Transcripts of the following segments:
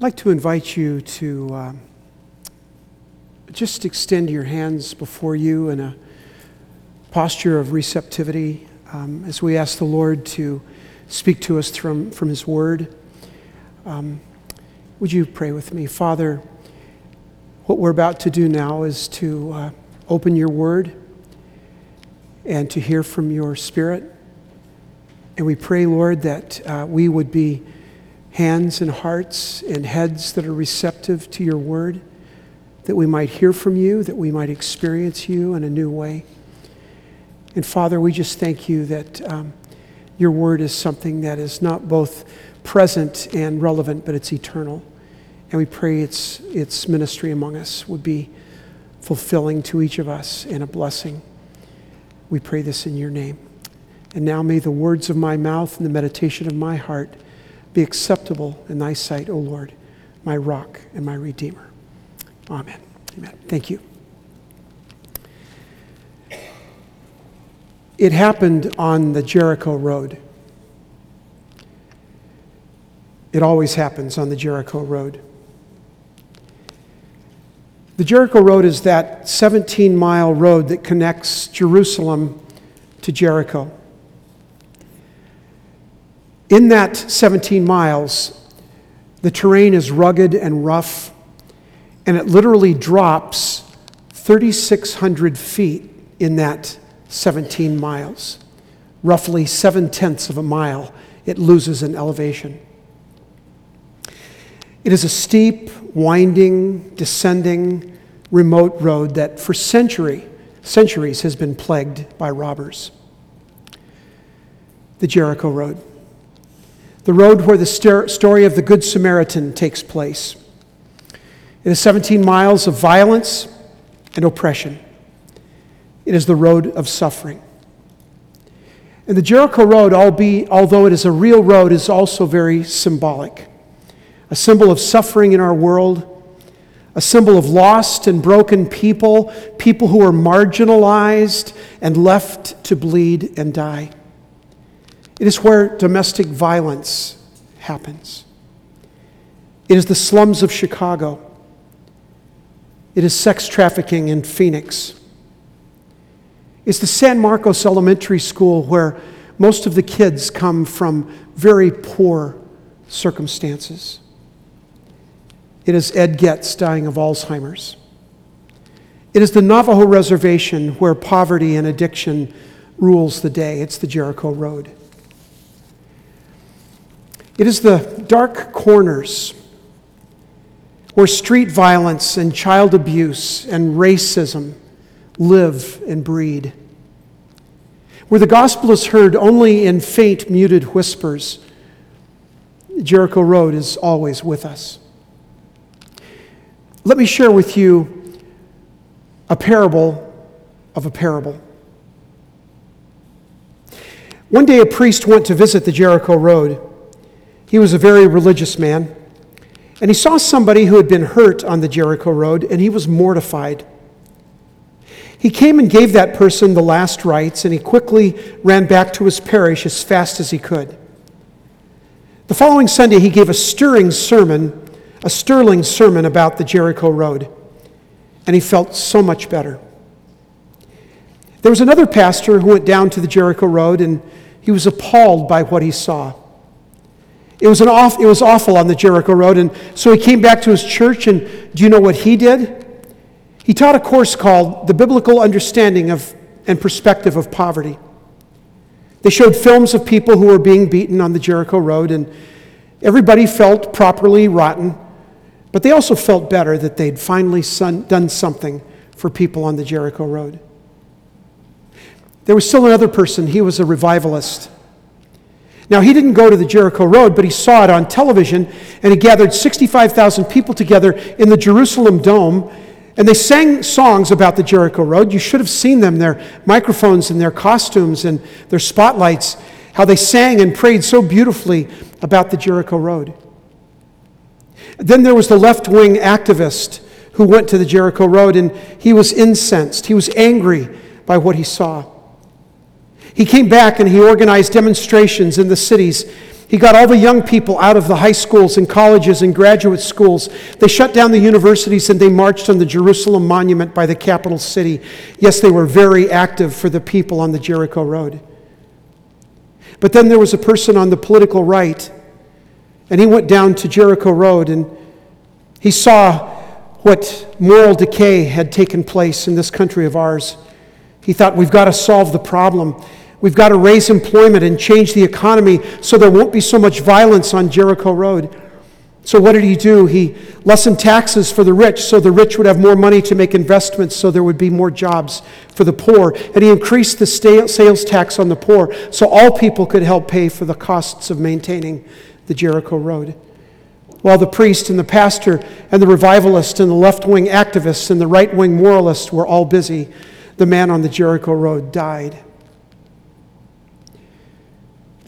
I'd like to invite you to um, just extend your hands before you in a posture of receptivity um, as we ask the Lord to speak to us from, from His Word. Um, would you pray with me? Father, what we're about to do now is to uh, open your Word and to hear from your Spirit. And we pray, Lord, that uh, we would be hands and hearts and heads that are receptive to your word, that we might hear from you, that we might experience you in a new way. And Father, we just thank you that um, your word is something that is not both present and relevant, but it's eternal. And we pray its, its ministry among us would be fulfilling to each of us and a blessing. We pray this in your name. And now may the words of my mouth and the meditation of my heart be acceptable in thy sight, O Lord, my rock and my redeemer. Amen. Amen. Thank you. It happened on the Jericho Road. It always happens on the Jericho Road. The Jericho Road is that 17 mile road that connects Jerusalem to Jericho. In that 17 miles, the terrain is rugged and rough, and it literally drops 3,600 feet in that 17 miles. Roughly seven tenths of a mile, it loses in elevation. It is a steep, winding, descending, remote road that for century, centuries has been plagued by robbers. The Jericho Road the road where the story of the Good Samaritan takes place. It is 17 miles of violence and oppression. It is the road of suffering. And the Jericho Road, although it is a real road, is also very symbolic. A symbol of suffering in our world, a symbol of lost and broken people, people who are marginalized and left to bleed and die. It is where domestic violence happens. It is the slums of Chicago. It is sex trafficking in Phoenix. It's the San Marcos Elementary School where most of the kids come from very poor circumstances. It is Ed Getz dying of Alzheimer's. It is the Navajo Reservation where poverty and addiction rules the day. It's the Jericho Road. It is the dark corners where street violence and child abuse and racism live and breed. Where the gospel is heard only in faint, muted whispers, Jericho Road is always with us. Let me share with you a parable of a parable. One day, a priest went to visit the Jericho Road. He was a very religious man. And he saw somebody who had been hurt on the Jericho Road, and he was mortified. He came and gave that person the last rites, and he quickly ran back to his parish as fast as he could. The following Sunday, he gave a stirring sermon, a sterling sermon about the Jericho Road, and he felt so much better. There was another pastor who went down to the Jericho Road, and he was appalled by what he saw. It was, an off, it was awful on the Jericho Road. And so he came back to his church, and do you know what he did? He taught a course called The Biblical Understanding of and Perspective of Poverty. They showed films of people who were being beaten on the Jericho Road, and everybody felt properly rotten, but they also felt better that they'd finally son, done something for people on the Jericho Road. There was still another person, he was a revivalist. Now, he didn't go to the Jericho Road, but he saw it on television, and he gathered 65,000 people together in the Jerusalem Dome, and they sang songs about the Jericho Road. You should have seen them, their microphones and their costumes and their spotlights, how they sang and prayed so beautifully about the Jericho Road. Then there was the left wing activist who went to the Jericho Road, and he was incensed. He was angry by what he saw. He came back and he organized demonstrations in the cities He got all the young people out of the high schools and colleges and graduate schools. They shut down the universities and they marched on the Jerusalem monument by the capital city. Yes, they were very active for the people on the Jericho Road. But then there was a person on the political right, and he went down to Jericho Road and he saw what moral decay had taken place in this country of ours. He thought, we've got to solve the problem. We've got to raise employment and change the economy so there won't be so much violence on Jericho Road. So, what did he do? He lessened taxes for the rich so the rich would have more money to make investments so there would be more jobs for the poor. And he increased the sales tax on the poor so all people could help pay for the costs of maintaining the Jericho Road. While the priest and the pastor and the revivalist and the left wing activists and the right wing moralist were all busy, the man on the Jericho Road died.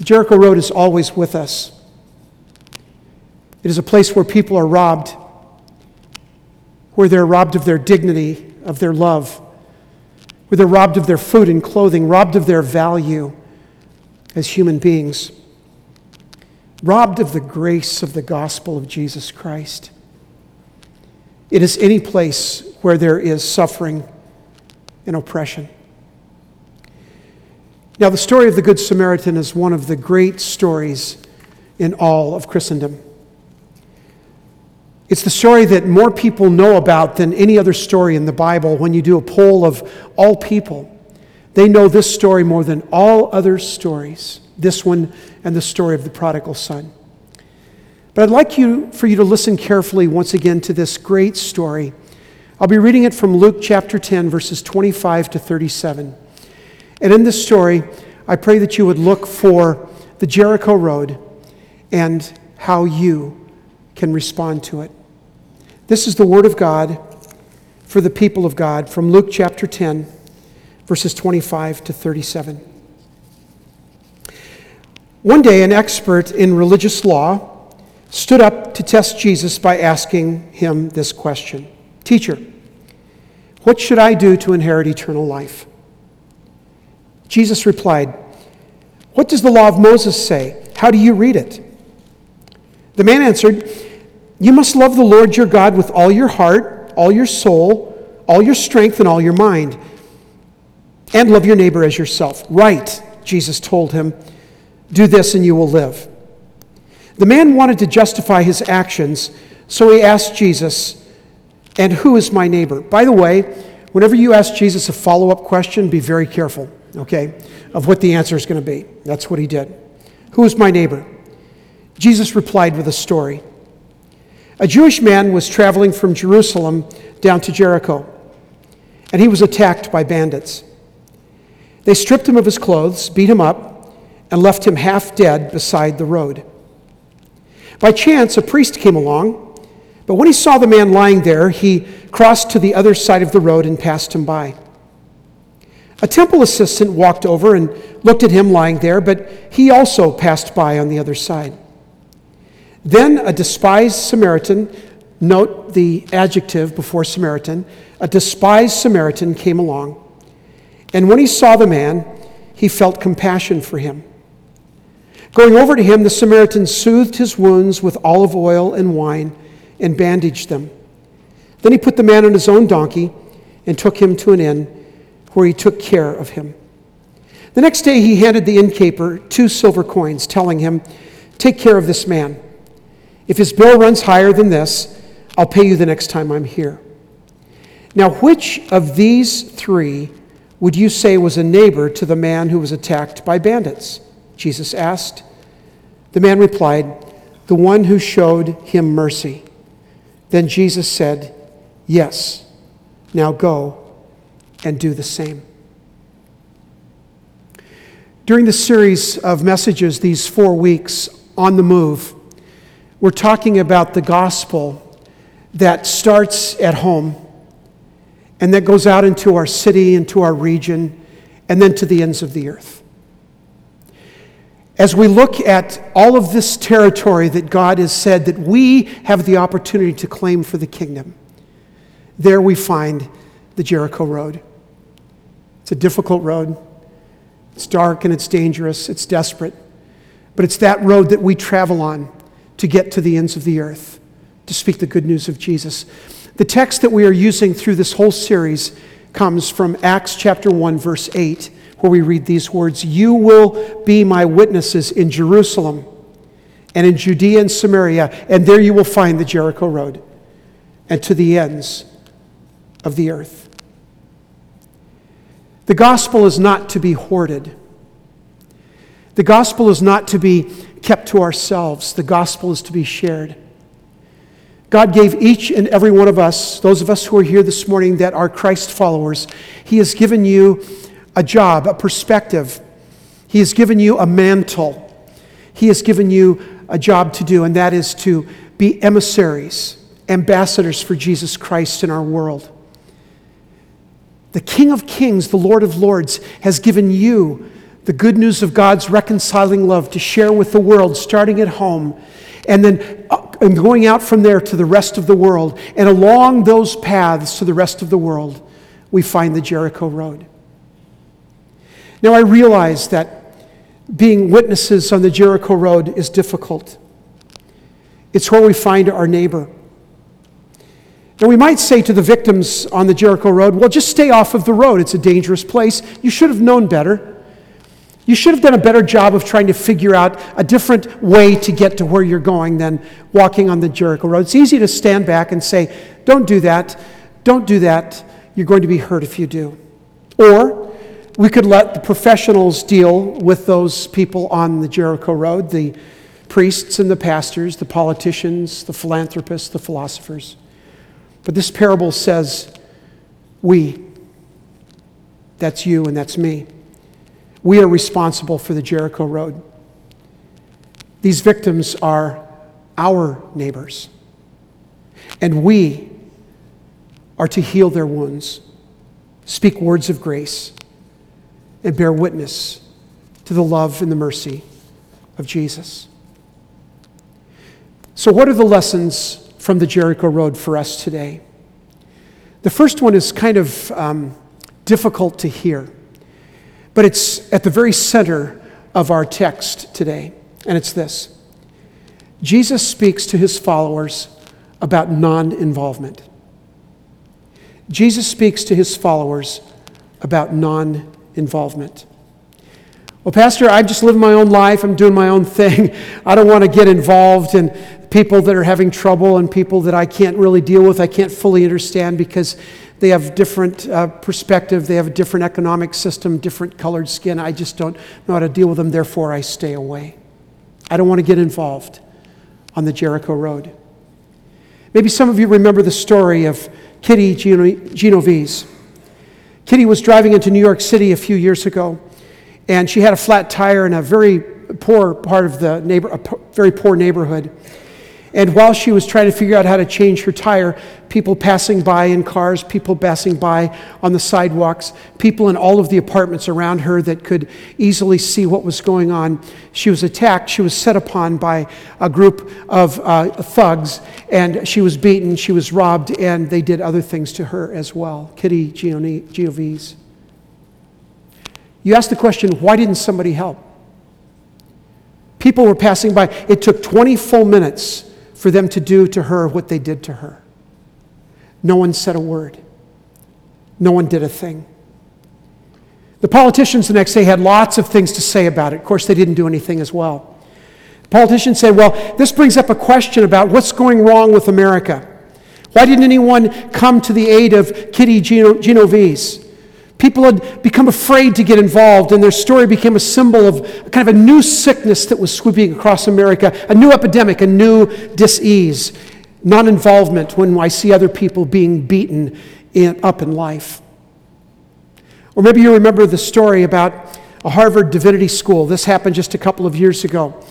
The Jericho Road is always with us. It is a place where people are robbed, where they're robbed of their dignity, of their love, where they're robbed of their food and clothing, robbed of their value as human beings, robbed of the grace of the gospel of Jesus Christ. It is any place where there is suffering and oppression. Now, the story of the Good Samaritan is one of the great stories in all of Christendom. It's the story that more people know about than any other story in the Bible. When you do a poll of all people, they know this story more than all other stories, this one and the story of the prodigal son. But I'd like you, for you to listen carefully once again to this great story. I'll be reading it from Luke chapter 10, verses 25 to 37. And in this story, I pray that you would look for the Jericho Road and how you can respond to it. This is the Word of God for the people of God from Luke chapter 10, verses 25 to 37. One day, an expert in religious law stood up to test Jesus by asking him this question Teacher, what should I do to inherit eternal life? Jesus replied, What does the law of Moses say? How do you read it? The man answered, You must love the Lord your God with all your heart, all your soul, all your strength, and all your mind, and love your neighbor as yourself. Right, Jesus told him, Do this and you will live. The man wanted to justify his actions, so he asked Jesus, And who is my neighbor? By the way, whenever you ask Jesus a follow up question, be very careful okay, of what the answer is going to be. That's what he did. Who is my neighbor? Jesus replied with a story. A Jewish man was traveling from Jerusalem down to Jericho, and he was attacked by bandits. They stripped him of his clothes, beat him up, and left him half dead beside the road. By chance, a priest came along, but when he saw the man lying there, he crossed to the other side of the road and passed him by. A temple assistant walked over and looked at him lying there, but he also passed by on the other side. Then a despised Samaritan, note the adjective before Samaritan, a despised Samaritan came along. And when he saw the man, he felt compassion for him. Going over to him, the Samaritan soothed his wounds with olive oil and wine and bandaged them. Then he put the man on his own donkey and took him to an inn where he took care of him. The next day, he handed the innkeeper two silver coins, telling him, Take care of this man. If his bill runs higher than this, I'll pay you the next time I'm here. Now, which of these three would you say was a neighbor to the man who was attacked by bandits? Jesus asked. The man replied, The one who showed him mercy. Then Jesus said, Yes, now go and do the same. During the series of messages, these four weeks on the move, we're talking about the gospel that starts at home and that goes out into our city, into our region, and then to the ends of the earth. As we look at all of this territory that God has said that we have the opportunity to claim for the kingdom, there we find the Jericho Road. It's a difficult road. It's dark and it's dangerous. It's desperate. but it's that road that we travel on to get to the ends of the earth, to speak the good news of Jesus. The text that we are using through this whole series comes from Acts chapter 1, verse 8, where we read these words You will be my witnesses in Jerusalem and in Judea and Samaria, and there you will find the Jericho Road, and to the ends of the earth. The gospel is not to be hoarded. The gospel is not to be kept to ourselves. The gospel is to be shared. God gave each and every one of us, those of us who are here this morning that are Christ followers, He has given you a job, a perspective. He has given you a mantle. He has given you a job to do, and that is to be emissaries, ambassadors for Jesus Christ in our world. The King of Kings, the Lord of Lords, has given you the good news of God's reconciling love to share with the world, starting at home, and then and going out from there to the rest of the world. And along those paths to the rest of the world, we find the Jericho Road. Now, I realize that being witnesses on the Jericho Road is difficult. It's where we find our neighbor. And we might say to the victims on the Jericho Road, well, just stay off of the road. It's a dangerous place. You should have known better. You should have done a better job of trying to figure out a different way to get to where you're going than walking on the Jericho Road. It's easy to stand back and say, don't do that. Don't do that. You're going to be hurt if you do. Or we could let the professionals deal with those people on the Jericho Road the priests and the pastors, the politicians, the philanthropists, the philosophers. But this parable says, we. That's you and that's me. We are responsible for the Jericho Road. These victims are our neighbors. And we are to heal their wounds, speak words of grace, and bear witness to the love and the mercy of Jesus. So, what are the lessons from the Jericho Road for us today? The first one is kind of um, difficult to hear. But it's at the very center of our text today, and it's this Jesus speaks to his followers about non involvement. Jesus speaks to his followers about non involvement. Well, Pastor, I'm just living my own life. I'm doing my own thing. I don't want to get involved in people that are having trouble and people that I can't really deal with, I can't fully understand because they have different uh, perspective, they have a different economic system, different colored skin. I just don't know how to deal with them, therefore I stay away. I don't want to get involved on the Jericho Road. Maybe some of you remember the story of Kitty Genovese. Kitty was driving into New York City a few years ago, and she had a flat tire in a very poor part of the neighbor, a very poor neighborhood. And while she was trying to figure out how to change her tire, people passing by in cars, people passing by on the sidewalks, people in all of the apartments around her that could easily see what was going on. She was attacked. She was set upon by a group of uh, thugs, and she was beaten, she was robbed, and they did other things to her as well. Kitty Genovese. You ask the question why didn't somebody help? People were passing by. It took 20 full minutes for them to do to her what they did to her. No one said a word, no one did a thing. The politicians the next day had lots of things to say about it. Of course, they didn't do anything as well. Politicians said, Well, this brings up a question about what's going wrong with America. Why didn't anyone come to the aid of Kitty Genovese? People had become afraid to get involved, and their story became a symbol of kind of a new sickness that was sweeping across America, a new epidemic, a new disease, non involvement when I see other people being beaten in, up in life. Or maybe you remember the story about a Harvard Divinity School. This happened just a couple of years ago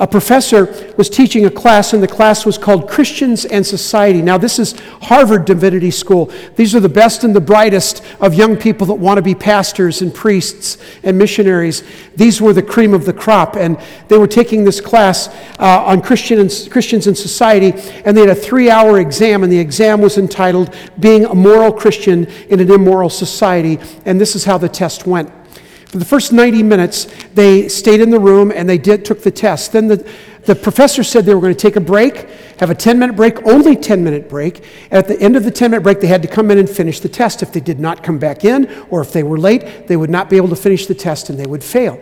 a professor was teaching a class, and the class was called Christians and Society. Now, this is Harvard Divinity School. These are the best and the brightest of young people that want to be pastors and priests and missionaries. These were the cream of the crop, and they were taking this class uh, on Christian and, Christians and Society, and they had a three hour exam, and the exam was entitled Being a Moral Christian in an Immoral Society, and this is how the test went. For the first 90 minutes, they stayed in the room and they did, took the test. Then the, the professor said they were going to take a break, have a 10 minute break, only 10 minute break. At the end of the 10 minute break, they had to come in and finish the test. If they did not come back in or if they were late, they would not be able to finish the test and they would fail.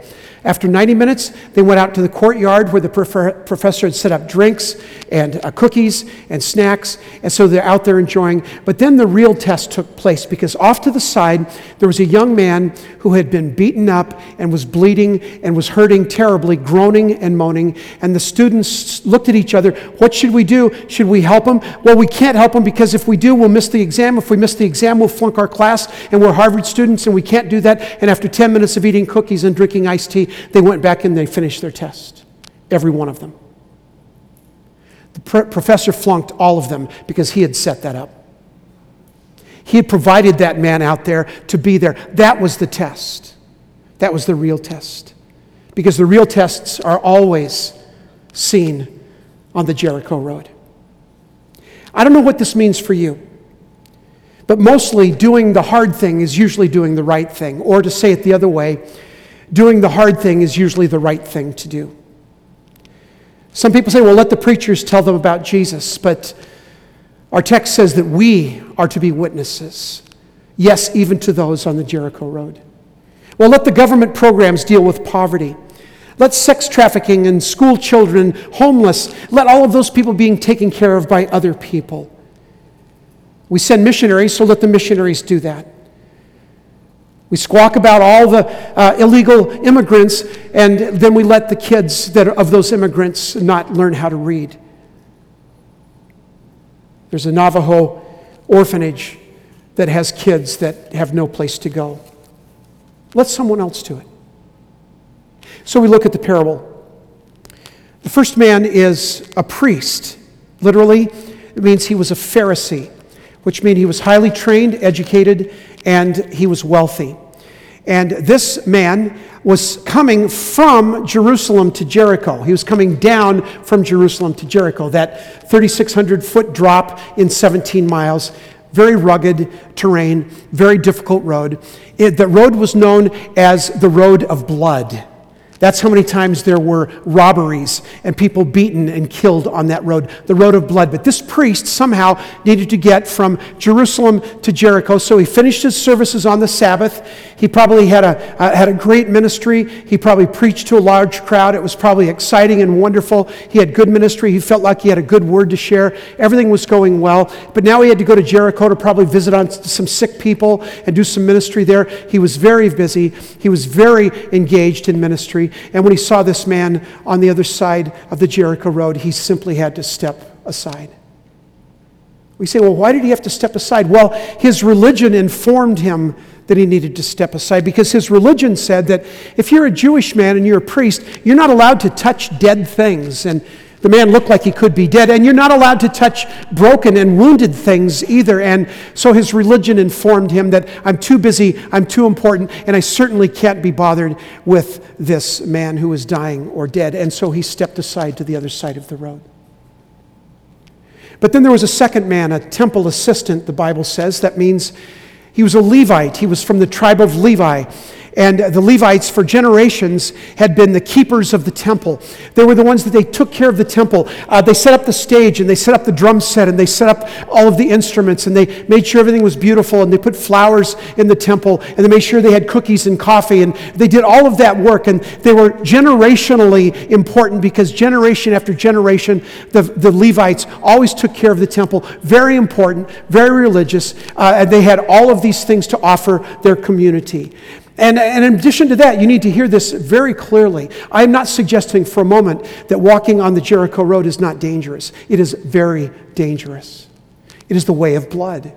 After 90 minutes, they went out to the courtyard where the professor had set up drinks and uh, cookies and snacks, and so they're out there enjoying. But then the real test took place because off to the side, there was a young man who had been beaten up and was bleeding and was hurting terribly, groaning and moaning. And the students looked at each other What should we do? Should we help him? Well, we can't help him because if we do, we'll miss the exam. If we miss the exam, we'll flunk our class, and we're Harvard students, and we can't do that. And after 10 minutes of eating cookies and drinking iced tea, they went back and they finished their test. Every one of them. The pr- professor flunked all of them because he had set that up. He had provided that man out there to be there. That was the test. That was the real test. Because the real tests are always seen on the Jericho Road. I don't know what this means for you, but mostly doing the hard thing is usually doing the right thing. Or to say it the other way, doing the hard thing is usually the right thing to do. Some people say, well, let the preachers tell them about Jesus, but our text says that we are to be witnesses. Yes, even to those on the Jericho Road. Well, let the government programs deal with poverty. Let sex trafficking and school children, homeless, let all of those people being taken care of by other people. We send missionaries, so let the missionaries do that. We squawk about all the uh, illegal immigrants, and then we let the kids that of those immigrants not learn how to read. There's a Navajo orphanage that has kids that have no place to go. Let someone else do it. So we look at the parable. The first man is a priest. Literally, it means he was a Pharisee, which means he was highly trained, educated, and he was wealthy. And this man was coming from Jerusalem to Jericho. He was coming down from Jerusalem to Jericho, that 3,600 foot drop in 17 miles. Very rugged terrain, very difficult road. It, the road was known as the Road of Blood. That's how many times there were robberies and people beaten and killed on that road, the road of blood. But this priest somehow needed to get from Jerusalem to Jericho, so he finished his services on the Sabbath. He probably had a, uh, had a great ministry. He probably preached to a large crowd. It was probably exciting and wonderful. He had good ministry. He felt like he had a good word to share. Everything was going well. But now he had to go to Jericho to probably visit on some sick people and do some ministry there. He was very busy. He was very engaged in ministry. And when he saw this man on the other side of the Jericho road, he simply had to step aside. We say, well, why did he have to step aside? Well, his religion informed him that he needed to step aside because his religion said that if you're a Jewish man and you're a priest, you're not allowed to touch dead things. And the man looked like he could be dead, and you're not allowed to touch broken and wounded things either. And so his religion informed him that I'm too busy, I'm too important, and I certainly can't be bothered with this man who is dying or dead. And so he stepped aside to the other side of the road. But then there was a second man, a temple assistant, the Bible says. That means he was a Levite, he was from the tribe of Levi. And the Levites, for generations, had been the keepers of the temple. They were the ones that they took care of the temple. Uh, they set up the stage and they set up the drum set and they set up all of the instruments and they made sure everything was beautiful and they put flowers in the temple and they made sure they had cookies and coffee and they did all of that work. And they were generationally important because generation after generation, the, the Levites always took care of the temple. Very important, very religious. Uh, and they had all of these things to offer their community. And, and, in addition to that, you need to hear this very clearly. I am not suggesting for a moment that walking on the Jericho Road is not dangerous. It is very dangerous. It is the way of blood.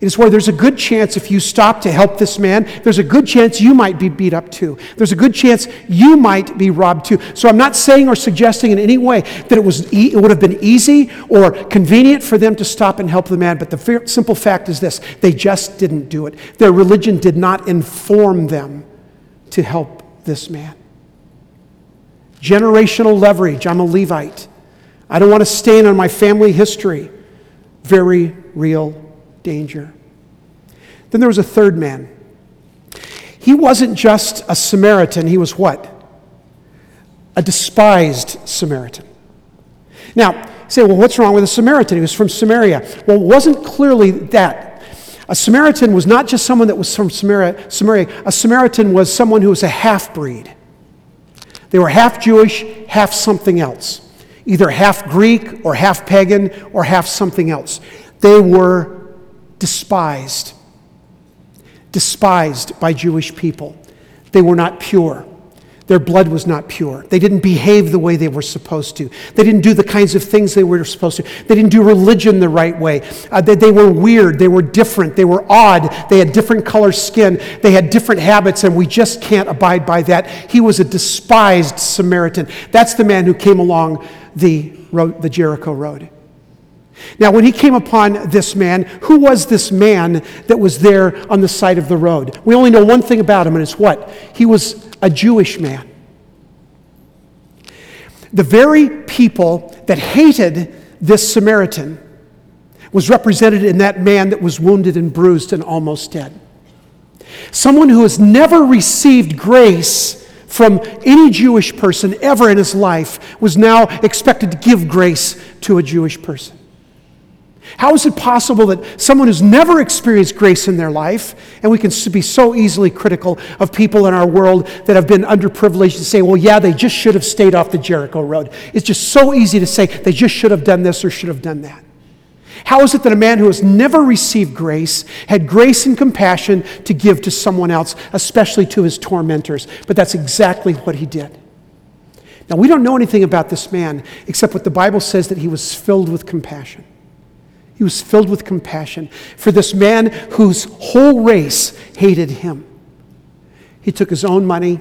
It is where there's a good chance if you stop to help this man, there's a good chance you might be beat up too. There's a good chance you might be robbed too. So I'm not saying or suggesting in any way that it, was e- it would have been easy or convenient for them to stop and help the man, but the simple fact is this they just didn't do it. Their religion did not inform them to help this man. Generational leverage. I'm a Levite. I don't want to stain on my family history. Very real danger. Then there was a third man. He wasn't just a Samaritan, he was what? A despised Samaritan. Now, say, well, what's wrong with a Samaritan? He was from Samaria. Well, it wasn't clearly that. A Samaritan was not just someone that was from Samaria. Samaria. A Samaritan was someone who was a half breed. They were half Jewish, half something else, either half Greek or half pagan or half something else. They were despised, despised by Jewish people. They were not pure. Their blood was not pure. They didn't behave the way they were supposed to. They didn't do the kinds of things they were supposed to. They didn't do religion the right way. Uh, they, they were weird. They were different. They were odd. They had different color skin. They had different habits, and we just can't abide by that. He was a despised Samaritan. That's the man who came along the, road, the Jericho Road. Now, when he came upon this man, who was this man that was there on the side of the road? We only know one thing about him, and it's what? He was a Jewish man. The very people that hated this Samaritan was represented in that man that was wounded and bruised and almost dead. Someone who has never received grace from any Jewish person ever in his life was now expected to give grace to a Jewish person. How is it possible that someone who's never experienced grace in their life, and we can be so easily critical of people in our world that have been underprivileged and say, well, yeah, they just should have stayed off the Jericho road. It's just so easy to say they just should have done this or should have done that. How is it that a man who has never received grace had grace and compassion to give to someone else, especially to his tormentors? But that's exactly what he did. Now, we don't know anything about this man except what the Bible says that he was filled with compassion. He was filled with compassion for this man whose whole race hated him. He took his own money,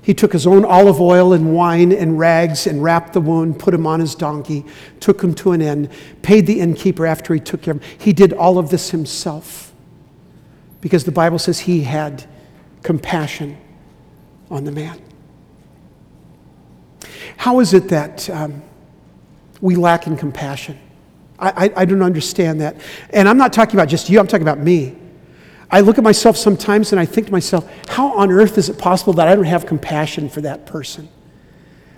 he took his own olive oil and wine and rags and wrapped the wound, put him on his donkey, took him to an inn, paid the innkeeper after he took him. He did all of this himself because the Bible says he had compassion on the man. How is it that um, we lack in compassion? I, I, I don't understand that. And I'm not talking about just you, I'm talking about me. I look at myself sometimes and I think to myself, how on earth is it possible that I don't have compassion for that person?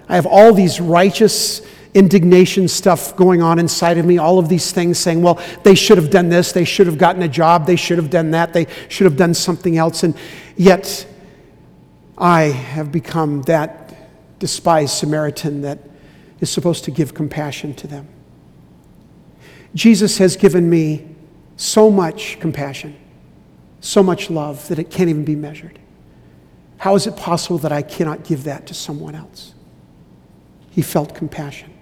I have all these righteous indignation stuff going on inside of me, all of these things saying, well, they should have done this, they should have gotten a job, they should have done that, they should have done something else. And yet, I have become that despised Samaritan that is supposed to give compassion to them. Jesus has given me so much compassion, so much love that it can't even be measured. How is it possible that I cannot give that to someone else? He felt compassion.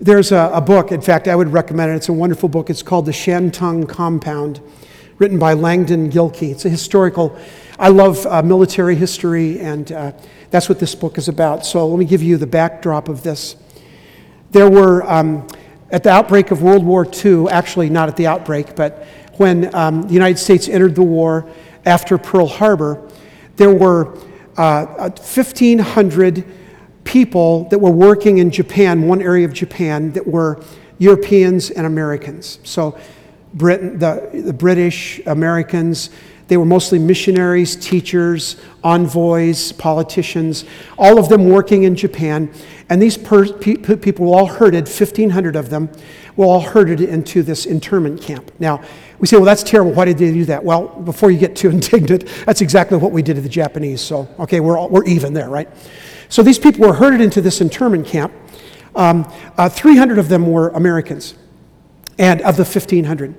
There's a, a, book, in fact, I would recommend it. It's a wonderful book. It's called The Shantung Compound, written by Langdon Gilkey. It's a historical, I love uh, military history, and uh, that's what this book is about. So let me give you the backdrop of this. There were. Um, at the outbreak of World War II, actually not at the outbreak, but when um, the United States entered the war after Pearl Harbor, there were uh, 1,500 people that were working in Japan, one area of Japan, that were Europeans and Americans. So Britain, the, the British, Americans, they were mostly missionaries, teachers, envoys, politicians, all of them working in Japan. And these per- pe- people were all herded, 1,500 of them, were all herded into this internment camp. Now, we say, well, that's terrible. Why did they do that? Well, before you get too indignant, that's exactly what we did to the Japanese. So, okay, we're, all, we're even there, right? So these people were herded into this internment camp. Um, uh, 300 of them were Americans, and of the 1,500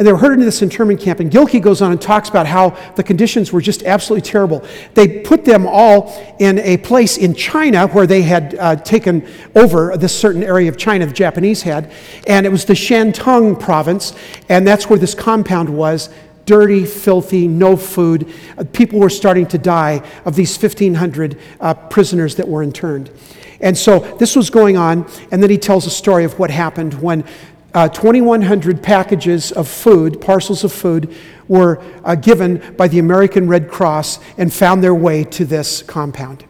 and they were herded into this internment camp. And Gilkey goes on and talks about how the conditions were just absolutely terrible. They put them all in a place in China where they had uh, taken over this certain area of China the Japanese had, and it was the Shantung province, and that's where this compound was. Dirty, filthy, no food. Uh, people were starting to die of these 1,500 uh, prisoners that were interned. And so this was going on, and then he tells a story of what happened when uh, 2,100 packages of food, parcels of food, were uh, given by the American Red Cross and found their way to this compound.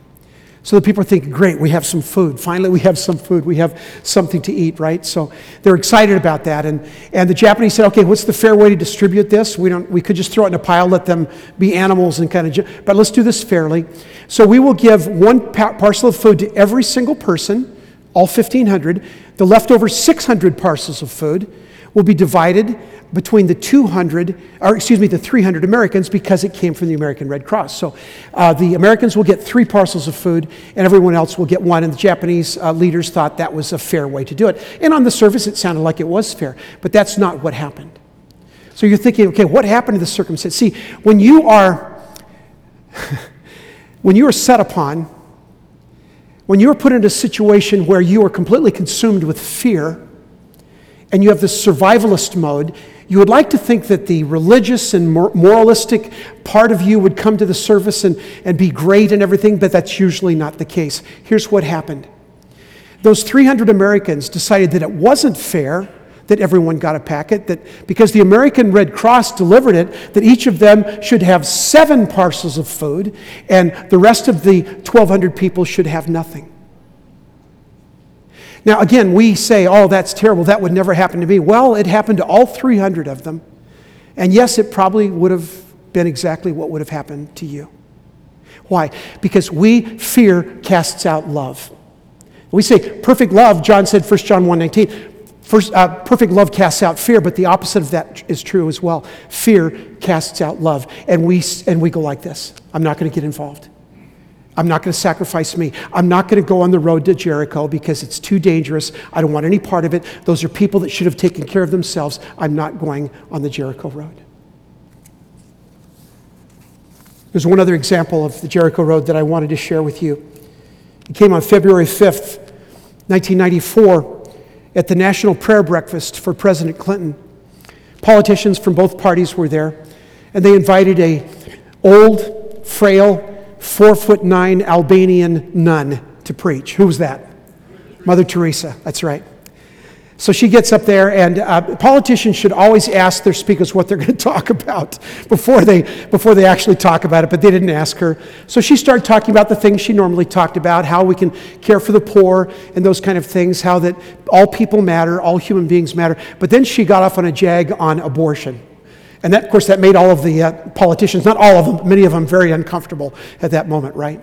So the people are thinking, great, we have some food. Finally, we have some food. We have something to eat, right? So they're excited about that. And, and the Japanese said, okay, what's the fair way to distribute this? We, don't, we could just throw it in a pile, let them be animals and kind of, but let's do this fairly. So we will give one parcel of food to every single person, all 1,500. The leftover 600 parcels of food will be divided between the 200, or excuse me, the 300 Americans because it came from the American Red Cross. So uh, the Americans will get three parcels of food and everyone else will get one. And the Japanese uh, leaders thought that was a fair way to do it. And on the surface, it sounded like it was fair, but that's not what happened. So you're thinking, okay, what happened to the circumstance? See, when you are, when you are set upon, when you are put in a situation where you are completely consumed with fear, and you have this survivalist mode, you would like to think that the religious and moralistic part of you would come to the surface and, and be great and everything, but that's usually not the case. Here's what happened those 300 Americans decided that it wasn't fair that everyone got a packet, that because the American Red Cross delivered it, that each of them should have seven parcels of food, and the rest of the 1,200 people should have nothing. Now, again, we say, oh, that's terrible. That would never happen to me. Well, it happened to all 300 of them. And yes, it probably would have been exactly what would have happened to you. Why? Because we fear casts out love. We say perfect love, John said, 1 John 1 19. First, uh, perfect love casts out fear, but the opposite of that is true as well. Fear casts out love. And we, and we go like this I'm not going to get involved. I'm not going to sacrifice me. I'm not going to go on the road to Jericho because it's too dangerous. I don't want any part of it. Those are people that should have taken care of themselves. I'm not going on the Jericho road. There's one other example of the Jericho road that I wanted to share with you. It came on February 5th, 1994, at the National Prayer Breakfast for President Clinton. Politicians from both parties were there, and they invited a old, frail, four foot nine Albanian nun to preach. Who was that? Mother Teresa, that's right. So she gets up there, and uh, politicians should always ask their speakers what they're going to talk about before they, before they actually talk about it, but they didn't ask her. So she started talking about the things she normally talked about how we can care for the poor and those kind of things, how that all people matter, all human beings matter. But then she got off on a jag on abortion. And that, of course, that made all of the uh, politicians, not all of them, many of them, very uncomfortable at that moment, right?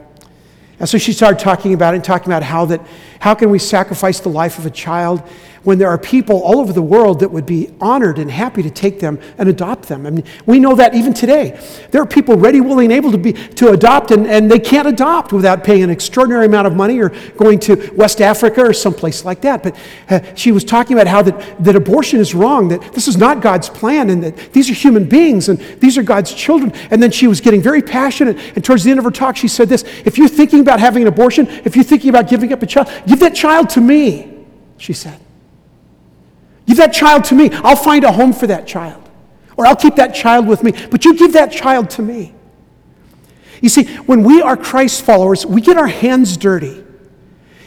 And so she started talking about it and talking about how that how can we sacrifice the life of a child when there are people all over the world that would be honored and happy to take them and adopt them. I mean, we know that even today. There are people ready, willing, and able to, be, to adopt, and, and they can't adopt without paying an extraordinary amount of money or going to West Africa or someplace like that. But uh, she was talking about how that, that abortion is wrong, that this is not God's plan, and that these are human beings, and these are God's children. And then she was getting very passionate, and towards the end of her talk, she said this If you're thinking about having an abortion, if you're thinking about giving up a child, give that child to me, she said. Give that child to me. I'll find a home for that child. Or I'll keep that child with me. But you give that child to me. You see, when we are Christ followers, we get our hands dirty.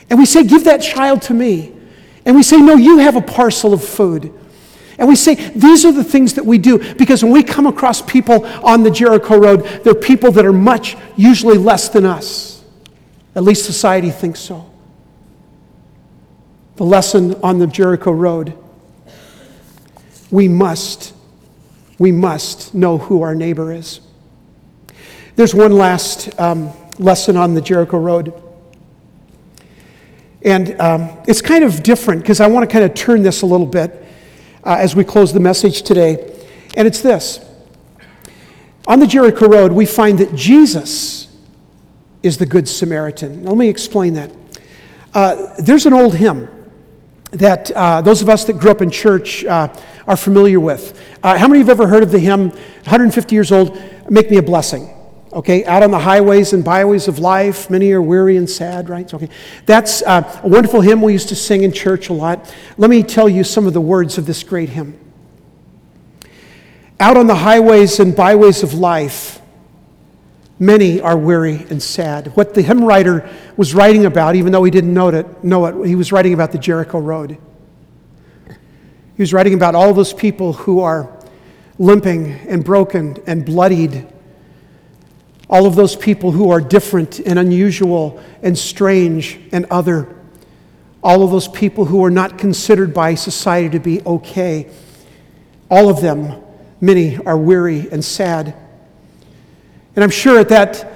And we say, Give that child to me. And we say, No, you have a parcel of food. And we say, These are the things that we do. Because when we come across people on the Jericho Road, they're people that are much, usually less than us. At least society thinks so. The lesson on the Jericho Road we must, we must know who our neighbor is. There's one last um, lesson on the Jericho Road. And um, it's kind of different because I want to kind of turn this a little bit uh, as we close the message today. And it's this On the Jericho Road, we find that Jesus is the Good Samaritan. Let me explain that. Uh, there's an old hymn that uh, those of us that grew up in church uh, are familiar with. Uh, how many of you have ever heard of the hymn, 150 years old, Make Me a Blessing? Okay, out on the highways and byways of life, many are weary and sad, right? Okay, that's uh, a wonderful hymn we used to sing in church a lot. Let me tell you some of the words of this great hymn. Out on the highways and byways of life, many are weary and sad. What the hymn writer was writing about, even though he didn't know it, know it he was writing about the Jericho Road. He was writing about all those people who are limping and broken and bloodied all of those people who are different and unusual and strange and other, all of those people who are not considered by society to be okay, all of them, many are weary and sad. And I'm sure at that,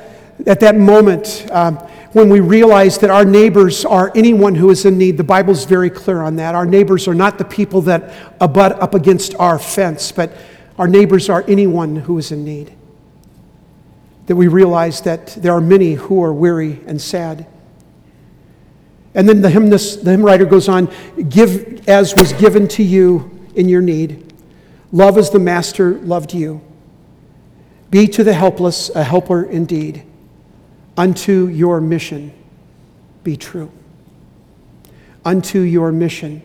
at that moment, um, when we realize that our neighbors are anyone who is in need, the Bible's very clear on that. Our neighbors are not the people that abut up against our fence, but our neighbors are anyone who is in need that we realize that there are many who are weary and sad. And then the, hymnist, the hymn writer goes on give as was given to you in your need. Love as the Master loved you. Be to the helpless a helper indeed. Unto your mission be true. Unto your mission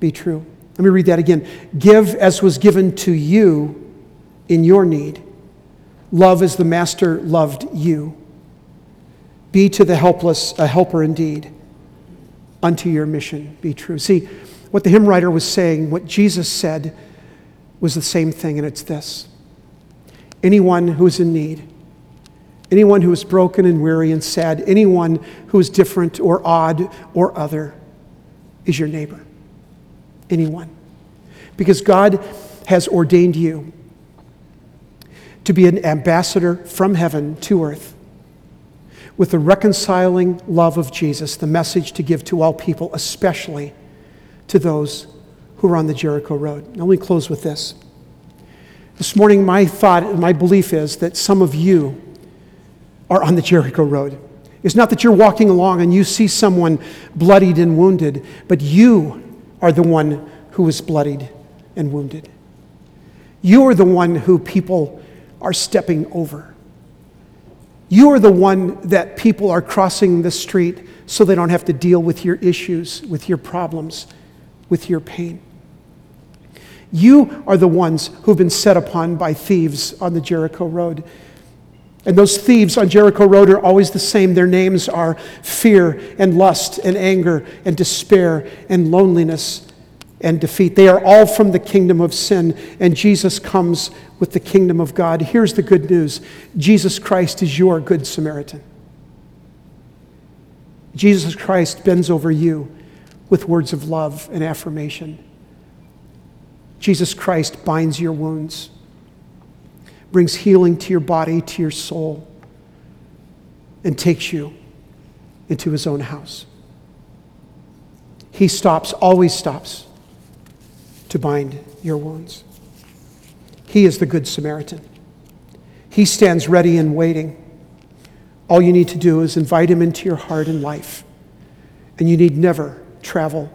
be true. Let me read that again. Give as was given to you in your need. Love as the Master loved you. Be to the helpless a helper indeed. Unto your mission be true. See, what the hymn writer was saying, what Jesus said, was the same thing, and it's this anyone who is in need, anyone who is broken and weary and sad, anyone who is different or odd or other, is your neighbor. Anyone. Because God has ordained you to be an ambassador from heaven to earth with the reconciling love of Jesus, the message to give to all people, especially to those who are on the Jericho Road. Now, let me close with this. This morning, my thought, my belief is that some of you are on the Jericho Road. It's not that you're walking along and you see someone bloodied and wounded, but you are the one who is bloodied and wounded. You are the one who people are stepping over. You are the one that people are crossing the street so they don't have to deal with your issues, with your problems, with your pain. You are the ones who've been set upon by thieves on the Jericho Road. And those thieves on Jericho Road are always the same. Their names are fear and lust and anger and despair and loneliness and defeat. They are all from the kingdom of sin, and Jesus comes with the kingdom of God. Here's the good news Jesus Christ is your good Samaritan. Jesus Christ bends over you with words of love and affirmation. Jesus Christ binds your wounds, brings healing to your body, to your soul, and takes you into his own house. He stops, always stops, to bind your wounds. He is the Good Samaritan. He stands ready and waiting. All you need to do is invite him into your heart and life. And you need never travel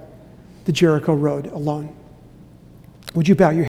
the Jericho Road alone. Would you bow your